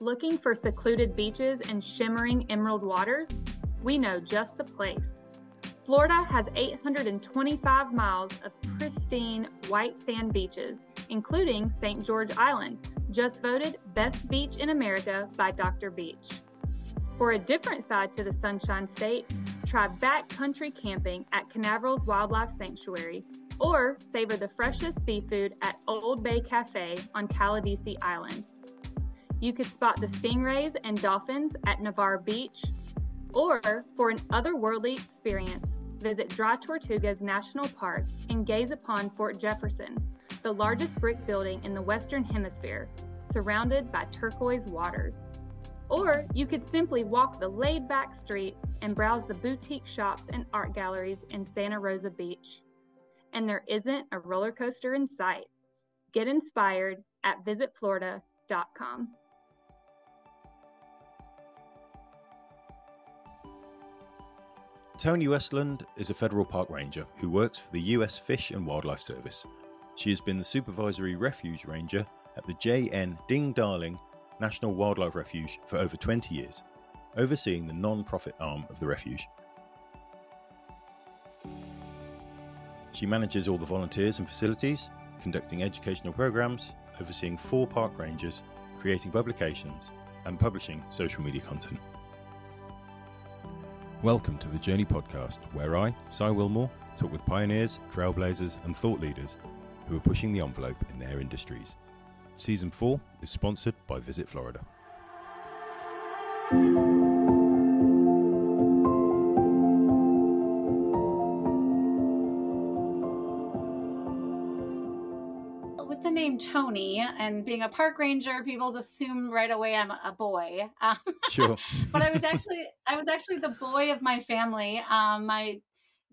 Looking for secluded beaches and shimmering emerald waters? We know just the place. Florida has 825 miles of pristine white sand beaches, including St. George Island, just voted Best Beach in America by Dr. Beach. For a different side to the Sunshine State, try backcountry camping at Canaveral's Wildlife Sanctuary or savor the freshest seafood at Old Bay Cafe on Caladesi Island. You could spot the stingrays and dolphins at Navarre Beach, or for an otherworldly experience, visit Dry Tortugas National Park and gaze upon Fort Jefferson, the largest brick building in the Western Hemisphere, surrounded by turquoise waters. Or you could simply walk the laid back streets and browse the boutique shops and art galleries in Santa Rosa Beach. And there isn't a roller coaster in sight. Get inspired at visitflorida.com. Toni Westland is a federal park ranger who works for the US Fish and Wildlife Service. She has been the supervisory refuge ranger at the J.N. Ding Darling National Wildlife Refuge for over 20 years, overseeing the non profit arm of the refuge. She manages all the volunteers and facilities, conducting educational programs, overseeing four park rangers, creating publications, and publishing social media content. Welcome to the Journey Podcast, where I, Si Willmore, talk with pioneers, trailblazers, and thought leaders who are pushing the envelope in their industries. Season 4 is sponsored by Visit Florida. The and being a park ranger, people assume right away I'm a boy. Um, Sure. but I was actually I was actually the boy of my family. Um, my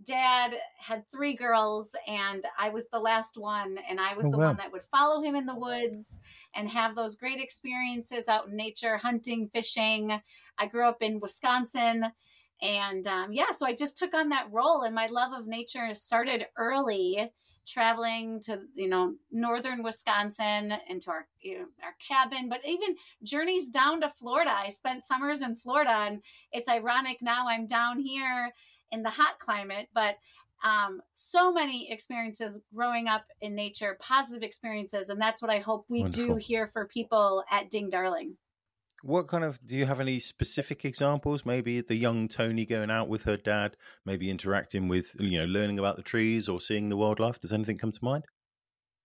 dad had three girls and I was the last one and I was Oh, the wow. one that would follow him in the woods and have those great experiences out in nature, hunting, fishing. I grew up in Wisconsin and um, yeah, so I just took on that role and my love of nature started early traveling to you know northern Wisconsin into our you know, our cabin but even journeys down to Florida. I spent summers in Florida and it's ironic now I'm down here in the hot climate, but um, so many experiences growing up in nature, positive experiences, and that's what I hope we do here for people at Ding Darling. What kind of do you have any specific examples? Maybe the young Toni going out with her dad, maybe interacting with, you know, learning about the trees or seeing the wildlife. Does anything come to mind?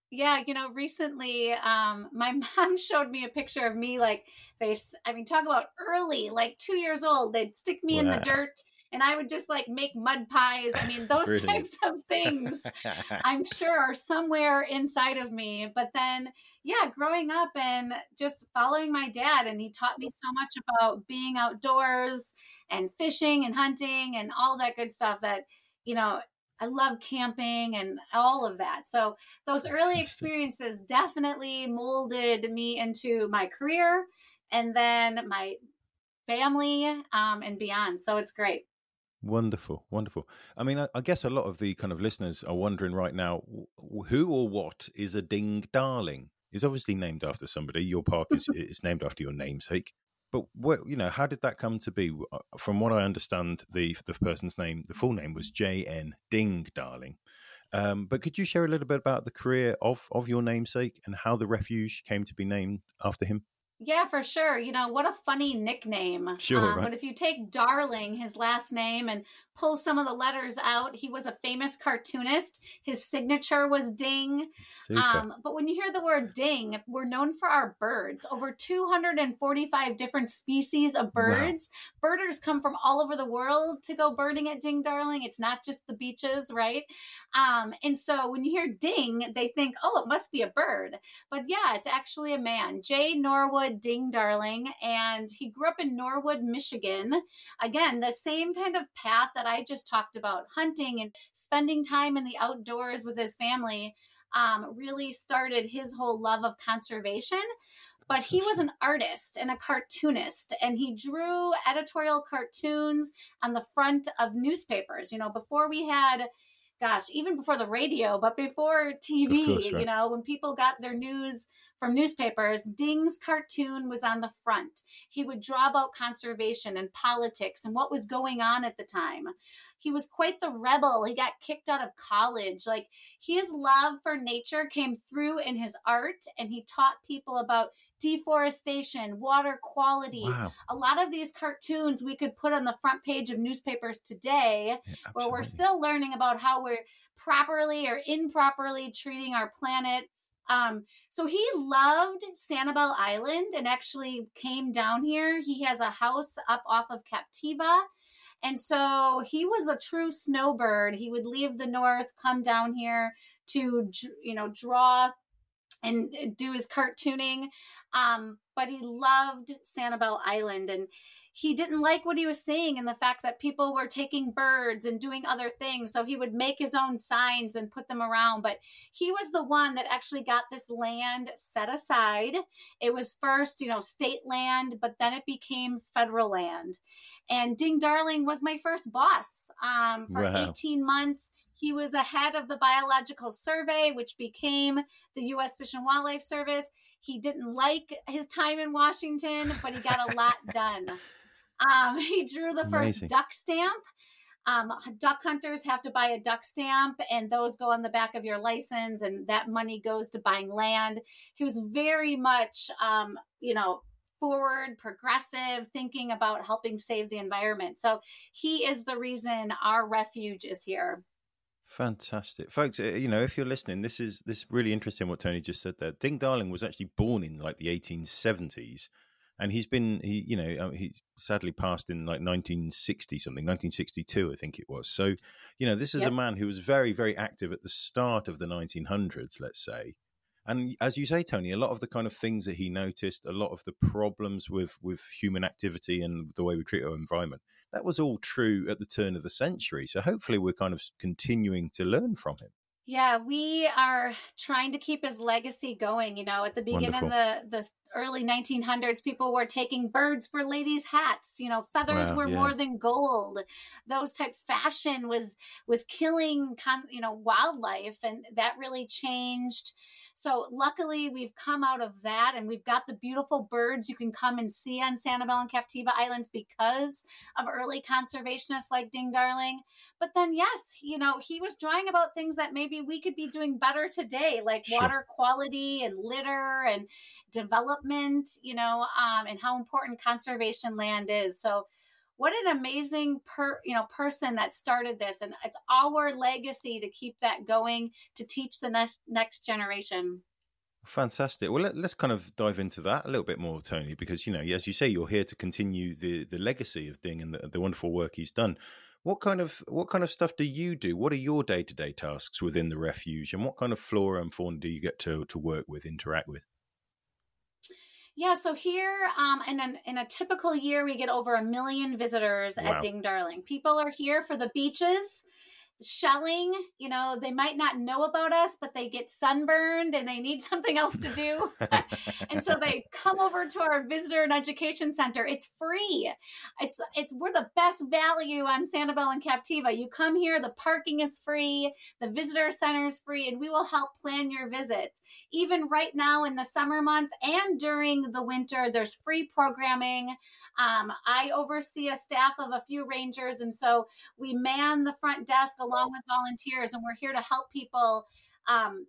Yeah, you know, recently, um, my mom showed me a picture of me. Like they, i mean, talk about early, like two years old. They'd stick me in the dirt, and I would just like make mud pies. I mean, those types of things. I'm sure are somewhere inside of me. But then, yeah, growing up and just following my dad, and he taught me so much about being outdoors and fishing and hunting and all that good stuff that, you know, I love camping and all of that. So those early experiences definitely molded me into my career and then my family um, and beyond. So it's great. Wonderful, wonderful. I mean, I, I guess a lot of the kind of listeners are wondering right now who or what is a ding darling? Is obviously named after somebody. Your park is is named after your namesake. But what you know, how did that come to be? Uh, From what I understand, the the person's name, the full name was J N Ding Darling. Um, but could you share a little bit about the career of of your namesake and how the refuge came to be named after him? Yeah, for sure. You know, what a funny nickname. Sure, Um, right. But if you take Darling, his last name, and pull some of the letters out, he was a famous cartoonist. His signature was Ding. Um, but when you hear the word ding, we're known for our birds. Over 245 different species of birds. Wow. Birders come from all over the world to go birding at Ding Darling. It's not just the beaches, right? Um, and so when you hear ding, they think, oh, it must be a bird. But yeah, it's actually a man, Jay Norwood Ding Darling. And he grew up in Norwood, Michigan. Again, the same kind of path that I just talked about hunting and spending time in the outdoors with his family um, really started his whole love of conservation. But he was an artist and a cartoonist, and he drew editorial cartoons on the front of newspapers. You know, before we had, gosh, even before the radio, but before TV, course, right. you know, when people got their news from newspapers, Ding's cartoon was on the front. He would draw about conservation and politics and what was going on at the time. He was quite the rebel. He got kicked out of college. Like his love for nature came through in his art, and he taught people about deforestation, water quality. Wow. A lot of these cartoons we could put on the front page of newspapers today, yeah, where we're still learning about how we're properly or improperly treating our planet. Um, so he loved Sanibel Island and actually came down here. He has a house up off of Captiva. And so he was a true snowbird. He would leave the north, come down here to, you know, draw and do his cartooning. Um, but he loved Sanibel Island and he didn't like what he was saying and the fact that people were taking birds and doing other things. So he would make his own signs and put them around. But he was the one that actually got this land set aside. It was first, you know, state land, but then it became federal land. And Ding Darling was my first boss um, for wow. 18 months. He was ahead of the Biological Survey, which became the U.S. Fish and Wildlife Service. He didn't like his time in Washington, but he got a lot done. Um, he drew the first Amazing. duck stamp. Um, duck hunters have to buy a duck stamp, and those go on the back of your license, and that money goes to buying land. He was very much, um, you know, forward, progressive, thinking about helping save the environment. So he is the reason our refuge is here. Fantastic, folks. Uh, you know, if you're listening, this is this is really interesting what Toni just said there. Ding Darling was actually born in like the 1870s, and he's been he you know uh, he sadly passed in like 1960 something 1962 i think it was so you know this is yep. a man who was very very active at the start of the 1900s let's say and as you say toni a lot of the kind of things that he noticed a lot of the problems with with human activity and the way we treat our environment that was all true at the turn of the century so hopefully we're kind of continuing to learn from him yeah, we are trying to keep his legacy going. You know, at the beginning Wonderful. of the the early 1900s, people were taking birds for ladies' hats. You know, feathers wow, were yeah. more than gold. Those type fashion was was killing, you know, wildlife, and that really changed. So luckily, we've come out of that, and we've got the beautiful birds you can come and see on Sanibel and Captiva Islands because of early conservationists like Ding Darling. But then, yes, you know, he was drawing about things that maybe we could be doing better today, like sure. water quality and litter and development, you know, um, and how important conservation land is. So what an amazing per you know person that started this and it's our legacy to keep that going to teach the next next generation Fantastic. Well, let, us kind of dive into that a little bit more, Toni, because you know, as you say, you're here to continue the the legacy of Ding and the, the wonderful work he's done. What kind of what kind of stuff do you do? What are your day to day tasks within the refuge, and what kind of flora and fauna do you get to to work with, interact with? Yeah, so here um, in, an, in a typical year, we get over a million visitors wow. at Ding Darling. People are here for the beaches shelling you know they might not know about us but they get sunburned and they need something else to do. And so they come over to our visitor and education center. It's free. It's it's we're the best value on sanibel and captiva. You come here the parking is free the visitor center is free and we will help plan your visits. Even right now in the summer months and during the winter there's free programming. Um, I oversee a staff of a few rangers, and so we man the front desk along with volunteers, and we're here to help people. Um,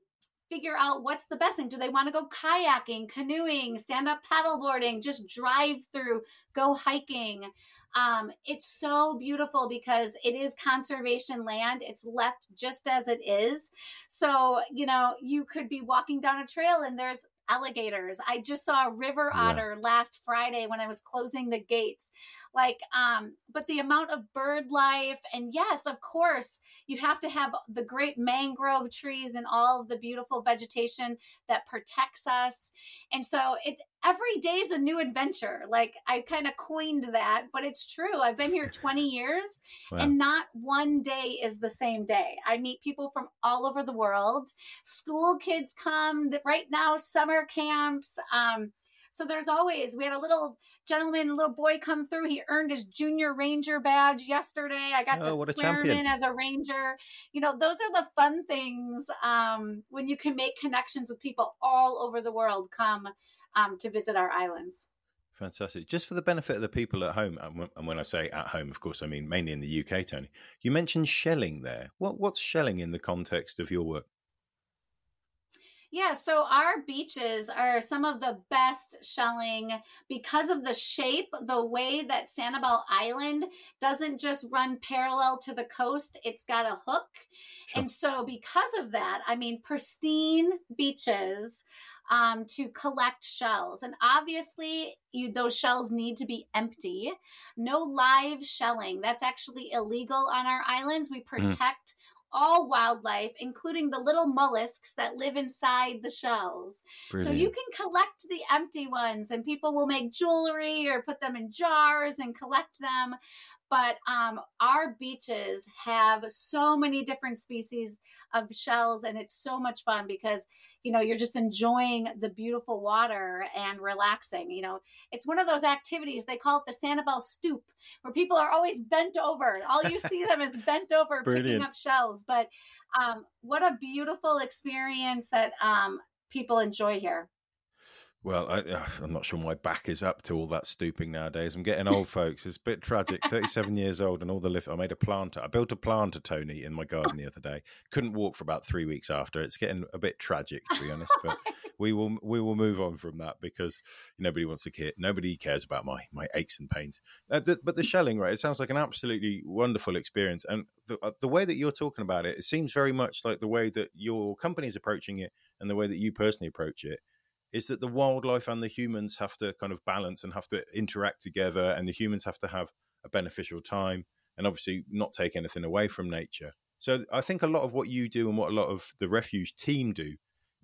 figure out what's the best thing. Do they want to go kayaking, canoeing, stand up paddleboarding, just drive through, go hiking? Um, it's so beautiful because it is conservation land. It's left just as it is. So, you know, you could be walking down a trail and there's alligators. I just saw a river otter yeah. last Friday when I was closing the gates. Like, um, but the amount of bird life, and yes, of course, you have to have the great mangrove trees and all of the beautiful vegetation that protects us. And so it every day is a new adventure. Like I kind of coined that, but it's true. I've been here 20 years wow. and not one day is the same day. I meet people from all over the world. School kids come right now, summer camps. Um, So there's always, we had a little gentleman, a little boy come through. He earned his junior ranger badge yesterday. I got Oh, to swear him in as a ranger. You know, those are the fun things um, when you can make connections with people all over the world come um, to visit our islands. Fantastic. Just for the benefit of the people at home, and when I say at home, of course, I mean mainly in the UK, Toni. You mentioned shelling there. What what's shelling in the context of your work? Yeah, so our beaches are some of the best shelling because of the shape, the way that Sanibel Island doesn't just run parallel to the coast, it's got a hook. Sure. And so, because of that, I mean, pristine beaches um, to collect shells. And obviously, you, those shells need to be empty. No live shelling. That's actually illegal on our islands. We protect all wildlife, including the little mollusks that live inside the shells. Brilliant. So you can collect the empty ones, and people will make jewelry or put them in jars and collect them. But um, our beaches have so many different species of shells, and it's so much fun because you know you're just enjoying the beautiful water and relaxing. You know, it's one of those activities they call it the Sanibel Stoop, where people are always bent over. All you see them is bent over picking up shells. But um, what a beautiful experience that um, people enjoy here. Well, I, uh, I'm not sure my back is up to all that stooping nowadays. I'm getting old, folks. It's a bit tragic. 37 years old and all the lift. I made a planter. I built a planter, Toni, in my garden the other day. Couldn't walk for about three weeks after. It's getting a bit tragic, to be honest. But we will we will move on from that because nobody wants to care. Nobody cares about my my aches and pains. Uh, the, but the shelling, right? It sounds like an absolutely wonderful experience, and the uh, the way that you're talking about it, it seems very much like the way that your company is approaching it, and the way that you personally approach it is that the wildlife and the humans have to kind of balance and have to interact together and the humans have to have a beneficial time and obviously not take anything away from nature. So i think a lot of what you do and what a lot of the refuge team do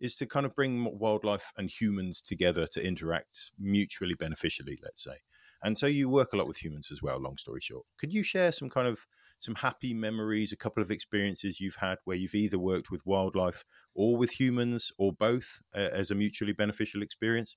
is to kind of bring wildlife and humans together to interact mutually beneficially let's say. And so you work a lot with humans as well long story short. Could you share some kind of some happy memories a couple of experiences you've had where you've either worked with wildlife or with humans or both uh, as a mutually beneficial experience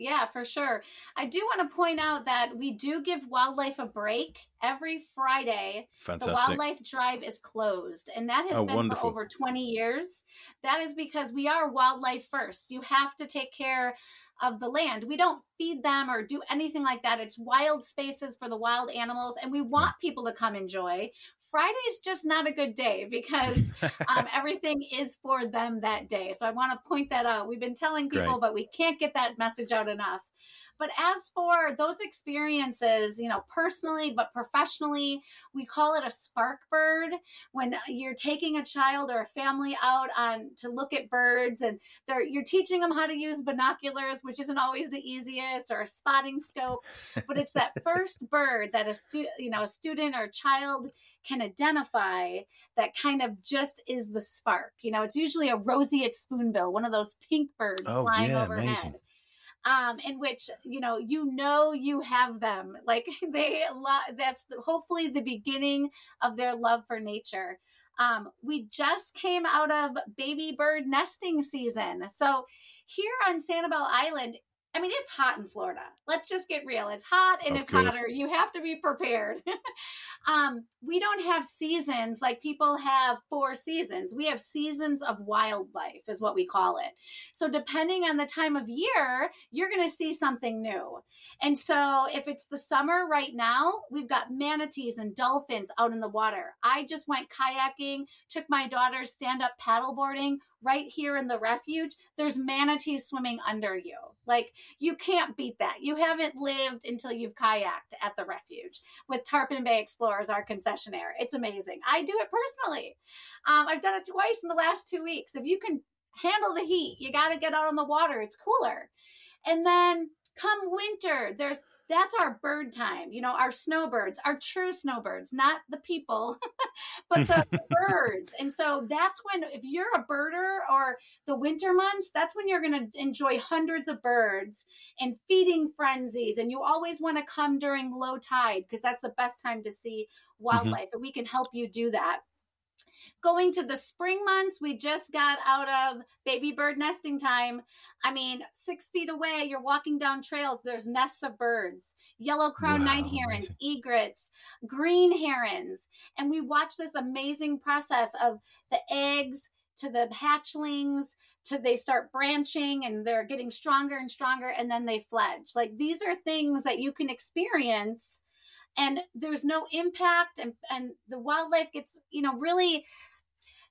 Yeah, for sure. I do want to point out that we do give wildlife a break every Friday. Fantastic. The wildlife drive is closed, and that has Oh, been wonderful. for over 20 years. That is because we are wildlife first. You have to take care of the land. We don't feed them or do anything like that. It's wild spaces for the wild animals, and we want people to come enjoy. Friday's just not a good day because um, everything is for them that day. So I want to point that out. We've been telling people, Great. but we can't get that message out enough. But as for those experiences, you know, personally, but professionally, we call it a spark bird when you're taking a child or a family out on to look at birds and they're you're teaching them how to use binoculars, which isn't always the easiest, or a spotting scope. But it's that first bird that a stu- you know, a student or child can identify that kind of just is the spark. You know, it's usually a roseate spoonbill, one of those pink birds Oh, flying yeah, overhead. amazing. Um, in which you know you know you have them. Like they lo- that's the, hopefully the beginning of their love for nature. Um, we just came out of baby bird nesting season. So here on sanibel island i mean it's hot in florida. Let's just get real. It's hot and Of it's course. hotter. You have to be prepared. Um, we don't have seasons like people have four seasons. We have seasons of wildlife is what we call it. So depending on the time of year you're going to see something new. And so if it's the summer right now we've got manatees and dolphins out in the water. I just went kayaking took my daughter stand up paddleboarding right here in the refuge. There's manatees swimming under you. Like you can't beat that. You haven't lived until you've kayaked at the refuge with tarpon bay explorers our concessionaire. It's amazing. I do it personally. Um, i've done it twice in the last two weeks. If you can handle the heat you got to get out on the water. It's cooler. And then come winter there's that's our bird time you know our snowbirds our true snowbirds not the people but the birds. And so that's when if you're a birder or the winter months that's when you're going to enjoy hundreds of birds and feeding frenzies. And you always want to come during low tide because that's the best time to see mm-hmm. wildlife and we can help you do that going to the spring months, we just got out of baby bird nesting time. I mean, six feet away, you're walking down trails, there's nests of birds, yellow crown wow, night herons, egrets, green herons. And we watch this amazing process of the eggs to the hatchlings to they start branching and they're getting stronger and stronger and then they fledge. Like these are things that you can experience and there's no impact and and the wildlife gets you know really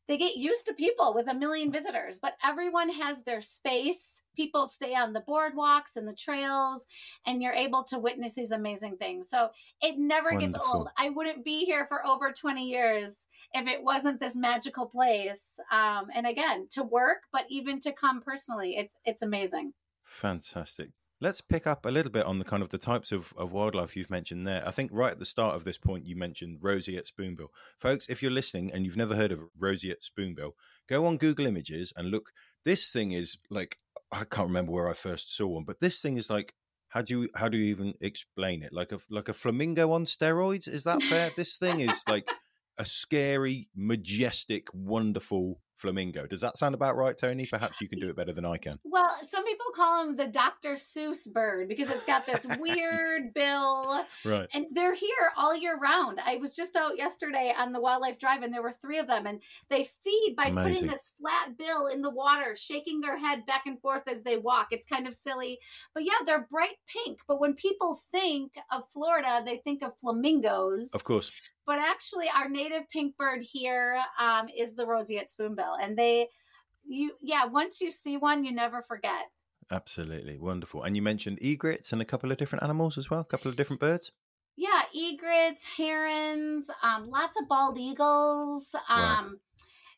they get used to people with a million visitors but everyone has their space. People stay on the boardwalks and the trails and you're able to witness these amazing things. So it never Wonderful. gets old. I wouldn't be here for over 20 years if it wasn't this magical place um, and again to work but even to come personally it's it's amazing. Fantastic Let's pick up a little bit on the kind of the types of, of wildlife you've mentioned there. I think right at the start of this point, you mentioned roseate spoonbill. Folks, if you're listening and you've never heard of roseate spoonbill, go on Google Images and look. This thing is like, I can't remember where I first saw one, but this thing is like, how do you how do you even explain it? Like a like a flamingo on steroids? Is that fair? this thing is like a scary, majestic, wonderful flamingo. Does that sound about right, Toni? Perhaps you can do it better than I can. Well, some people call him the Dr. Seuss bird because it's got this weird bill. Right. And they're here all year round. I was just out yesterday on the wildlife drive and there were three of them and they feed by Amazing. putting this flat bill in the water, shaking their head back and forth as they walk. It's kind of silly. But yeah, they're bright pink. But when people think of Florida, they think of flamingos. Of course but actually our native pink bird here um, is the roseate spoonbill and they you yeah once you see one you never forget. Absolutely wonderful. And you mentioned egrets and a couple of different animals as well a couple of different birds? Yeah egrets herons um, lots of bald eagles um,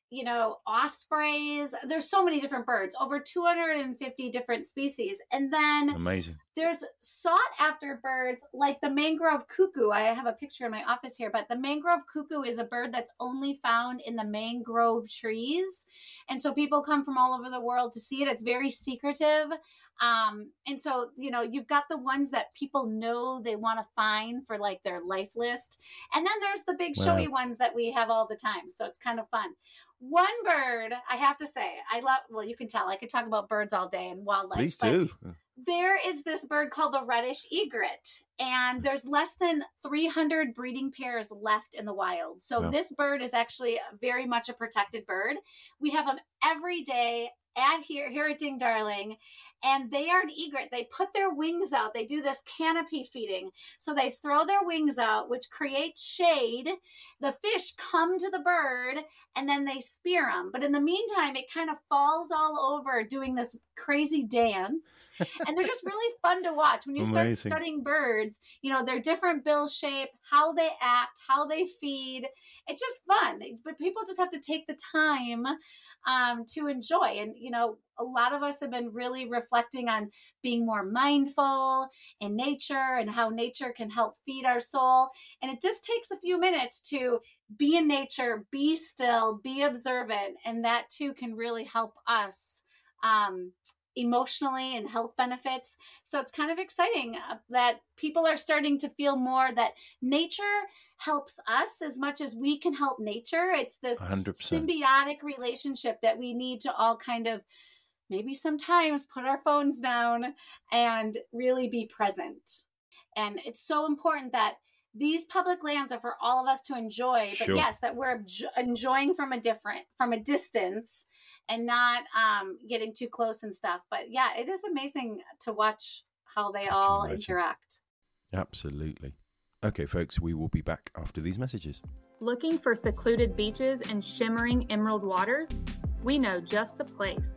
you know, ospreys. There's so many different birds, over 250 different species. And then amazing. There's sought after birds like the mangrove cuckoo. I have a picture in my office here, but the mangrove cuckoo is a bird that's only found in the mangrove trees. And so people come from all over the world to see it. It's very secretive. Um, and so, you know, you've got the ones that people know they want to find for like their life list. And then there's the big showy ones that we have all the time. So it's kind of fun. One bird, I have to say, I love, well, you can tell I could talk about birds all day and wildlife. Please do. There is this bird called the reddish egret, and there's less than 300 breeding pairs left in the wild. So this bird is actually very much a protected bird. We have them every day at here here at Ding Darling, and they are an egret. They put their wings out. They do this canopy feeding. So they throw their wings out, which creates shade. The fish come to the bird and then they spear them. But in the meantime, it kind of falls all over doing this crazy dance. and they're just really fun to watch. When you Amazing. start studying birds, you know, their different bill shape, how they act, how they feed. It's just fun. But people just have to take the time um, to enjoy. And, you know, a lot of us have been really reflecting on being more mindful in nature and how nature can help feed our soul. And it just takes a few minutes to be in nature, be still, be observant. And that too can really help us. Um, emotionally and health benefits. So it's kind of exciting uh, that people are starting to feel more that nature helps us as much as we can help nature. It's this 100%. symbiotic relationship that we need to all kind of maybe sometimes put our phones down and really be present. And it's so important that these public lands are for all of us to enjoy, but sure. yes, that we're enjoying from a different, from a distance and not um, getting too close and stuff. But yeah, it is amazing to watch how they all interact. Absolutely. Okay, folks, we will be back after these messages. Looking for secluded beaches and shimmering emerald waters? We know just the place.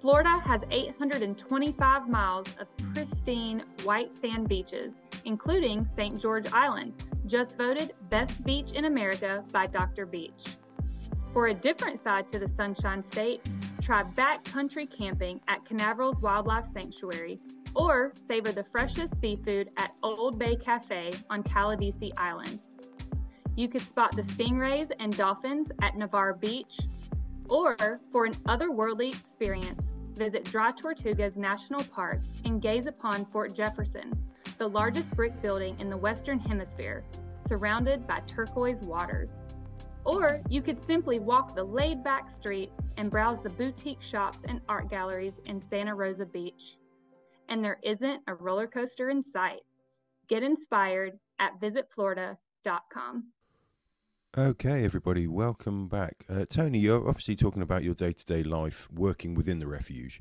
Florida has 825 miles of pristine white sand beaches, including St. George Island, just voted Best Beach in America by Dr. Beach. For a different side to the Sunshine State, try backcountry camping at Canaveral's Wildlife Sanctuary or savor the freshest seafood at Old Bay Cafe on Caladesi Island. You could spot the stingrays and dolphins at Navarre Beach, or for an otherworldly experience, visit Dry Tortugas National Park and gaze upon Fort Jefferson, the largest brick building in the Western Hemisphere, surrounded by turquoise waters. Or you could simply walk the laid back streets and browse the boutique shops and art galleries in Santa Rosa Beach. And there isn't a roller coaster in sight. Get inspired at visitflorida.com. Okay, everybody, welcome back. Uh, Toni, you're obviously talking about your day to day life working within the refuge,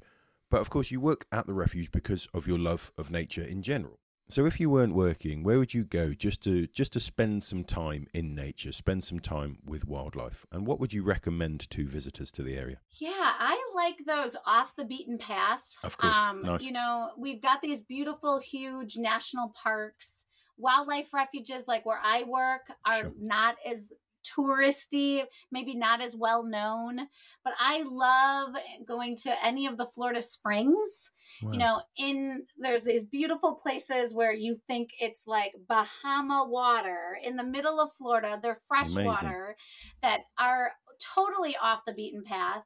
but of course, you work at the refuge because of your love of nature in general. So, if you weren't working, where would you go just to just to spend some time in nature, spend some time with wildlife, and what would you recommend to visitors to the area? Yeah, I like those off the beaten path. Of course, um, nice. You know, we've got these beautiful, huge national parks wildlife refuges like where I work are sure. not as touristy, maybe not as well known, but I love going to any of the Florida springs. Wow. You know, in there's these beautiful places where you think it's like Bahama water in the middle of Florida. They're fresh Amazing. water that are totally off the beaten path.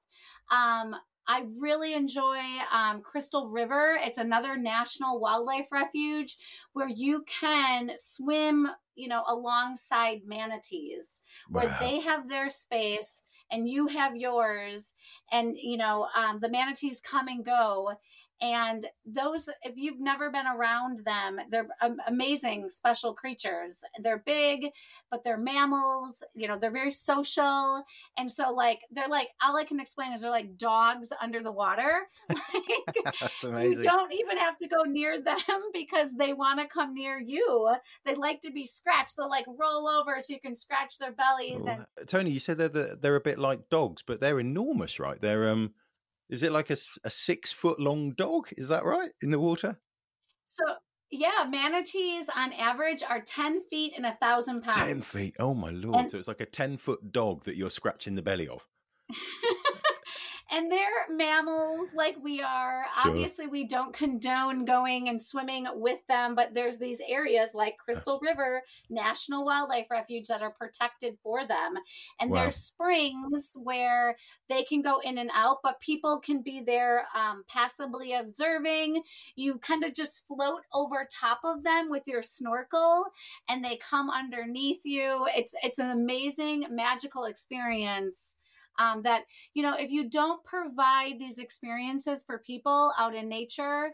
Um, I really enjoy um, Crystal River. It's another national wildlife refuge where you can swim, you know, alongside manatees, wow. where they have their space and you have yours, and you know, um, the manatees come and go, and those, if you've never been around them, they're amazing special creatures. They're big, but they're mammals. You know, they're very social. And so, like, they're like, all I can explain is they're like dogs under the water. Like, That's amazing. You don't even have to go near them because they want to come near you. They like to be scratched. They'll like roll over so you can scratch their bellies. And Toni, you said they're the, they're a bit like dogs, but they're enormous, right? They're um is it like a, a six foot long dog? Is that right in the water? So yeah, manatees on average are 10 feet and a thousand pounds. 10 feet. Oh my lord. And, so it's like a 10 foot dog that you're scratching the belly of. and they're mammals like we are. Sure. Obviously, we don't condone going and swimming with them, but there's these areas like Crystal River National Wildlife Refuge that are protected for them. And wow. there's springs where they can go in and out, but people can be there um, passively observing. You kind of just float over top of them with your snorkel and they come underneath you. It's it's an amazing magical experience um, that you know if you don't provide these experiences for people out in nature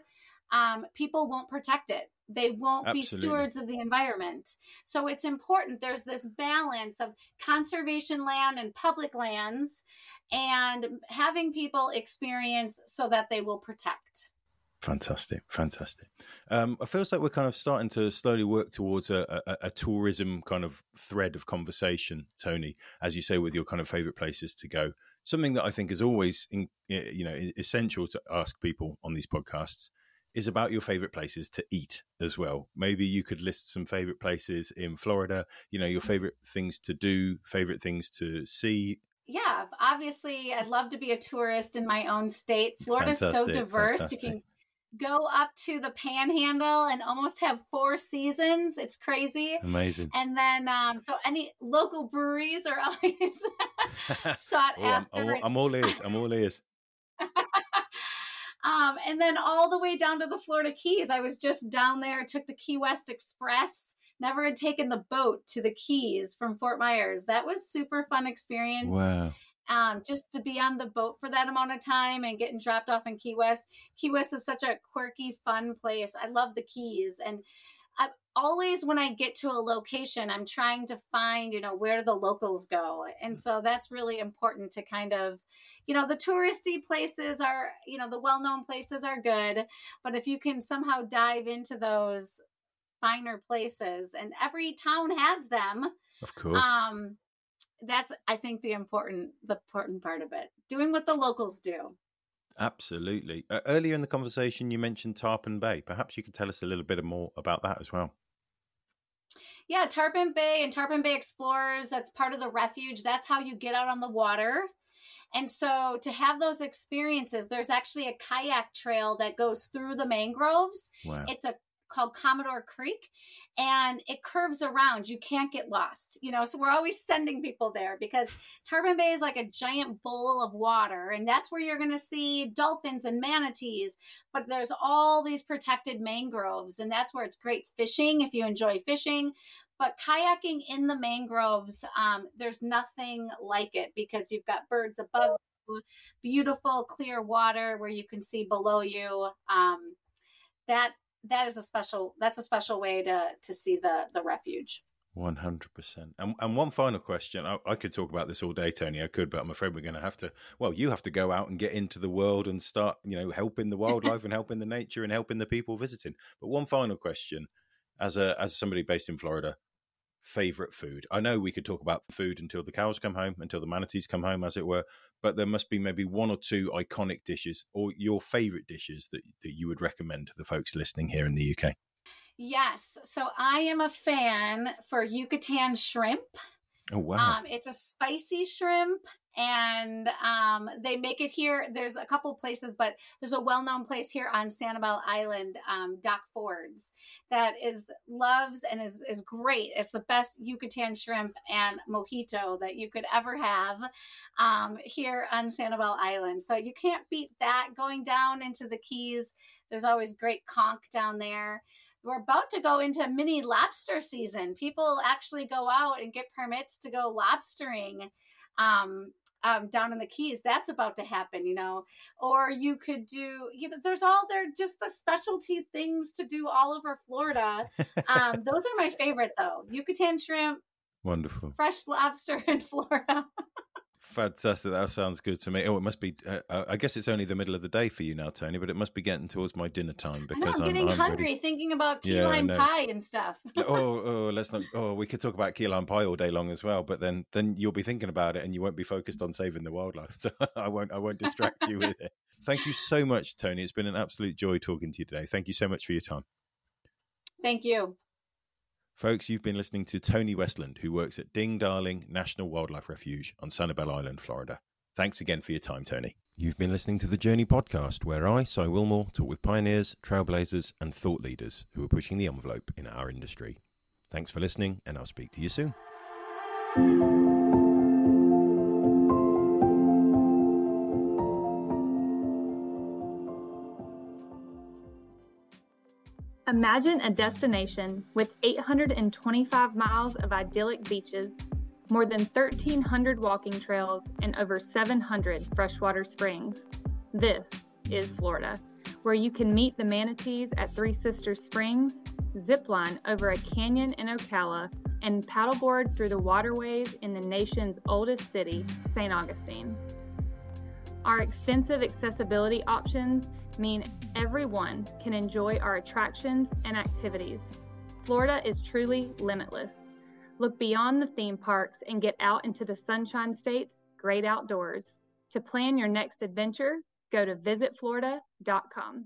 um, people won't protect it. They won't Absolutely. be stewards of the environment. So it's important. There's this balance of conservation land and public lands and having people experience so that they will protect Fantastic, fantastic. Um, it feels like we're kind of starting to slowly work towards a, a, a, tourism kind of thread of conversation, Toni, as you say, with your kind of favorite places to go. Something that I think is always, in, you know, essential to ask people on these podcasts is about your favorite places to eat as well. Maybe you could list some favorite places in Florida. You know, your favorite things to do, favorite things to see, yeah, obviously, I'd love to be a tourist in my own state. Florida's fantastic, so diverse. Fantastic. You can go up to the panhandle and almost have four seasons. It's crazy. Amazing. And then, um, so any local breweries are always sought oh, after. I'm, I'm, all ears. I'm all ears. um, and then all the way down to the Florida Keys. I was just down there, took the Key West Express. Never had taken the boat to the Keys from Fort Myers. That was super fun experience. Wow um, just to be on the boat for that amount of time and getting dropped off in Key West. Key West is such a quirky, fun place. I love the Keys. And I, always when I get to a location, I'm trying to find, you know, where the locals go. And so that's really important to kind of, you know, the touristy places are, you know, the well known places are good. But if you can somehow dive into those finer places, and every town has them. Of course. Um, that's I think the important the important part of it. Doing what the locals do. Absolutely. Uh, earlier in the conversation, you mentioned Tarpon Bay. Perhaps you could tell us a little bit more about that as well. Yeah, Tarpon Bay and Tarpon Bay Explorers, that's part of the refuge. That's how you get out on the water. And so to have those experiences, there's actually a kayak trail that goes through the mangroves. Wow. It's a called Commodore Creek and it curves around. You can't get lost, you know. So we're always sending people there because Tarpon Bay is like a giant bowl of water, and that's where you're going to see dolphins and manatees. But there's all these protected mangroves, and that's where it's great fishing if you enjoy fishing. But kayaking in the mangroves, um, there's nothing like it because you've got birds above you, beautiful clear water where you can see below you. Um, that that is a special that's a special way to to see the the refuge. One hundred percent. And and one final question. I, I, could talk about this all day, Toni. I could, but I'm afraid we're going to have to. Well, you have to go out and get into the world and start, you know, helping the wildlife and helping the nature and helping the people visiting. But one final question, as a as somebody based in Florida, favorite food? I know we could talk about food until the cows come home, until the manatees come home, as it were, but there must be maybe one or two iconic dishes or your favorite dishes that, that you would recommend to the folks listening here in the UK. Yes. So I am a fan for Yucatan shrimp. Oh, wow. Um, it's a spicy shrimp and um, they make it here. There's a couple places, but there's a well-known place here on Sanibel Island, um, Doc Ford's, that is loves and is is great. It's the best Yucatan shrimp and mojito that you could ever have um, here on Sanibel Island. So you can't beat that. Going down into the Keys, there's always great conch down there we're about to go into mini lobster season. People actually go out and get permits to go lobstering um, um, down in the Keys. That's about to happen, you know. Or you could do, you know, there's all there just the specialty things to do all over Florida. Um, those are my favorite though. Yucatan shrimp, wonderful, fresh lobster in Florida. Fantastic. That sounds good to me. Oh, it must be. Uh, uh, I guess it's only the middle of the day for you now, Toni, but it must be getting towards my dinner time because know, I'm getting I'm, hungry ready. thinking about key yeah, lime pie and stuff. oh, oh, let's not. Oh, we could talk about key lime pie all day long as well, but then then you'll be thinking about it and you won't be focused on saving the wildlife. So I won't. I won't distract you with it. Thank you so much, Toni. It's been an absolute joy talking to you today. Thank you so much for your time. Thank you. Folks, you've been listening to Toni Westland, who works at Ding Darling National Wildlife Refuge on Sanibel Island, Florida. Thanks again for your time, Toni. You've been listening to the Journey podcast, where I, Si Willmore, talk with pioneers, trailblazers, and thought leaders who are pushing the envelope in our industry. Thanks for listening, and I'll speak to you soon. Imagine a destination with 825 miles of idyllic beaches, more than 1,300 walking trails, and over 700 freshwater springs. This is Florida, where you can meet the manatees at Three Sisters Springs, zipline over a canyon in Ocala, and paddleboard through the waterways in the nation's oldest city, St. Augustine. Our extensive accessibility options mean everyone can enjoy our attractions and activities. Florida is truly limitless. Look beyond the theme parks and get out into the Sunshine State's great outdoors. To plan your next adventure, go to visitflorida.com.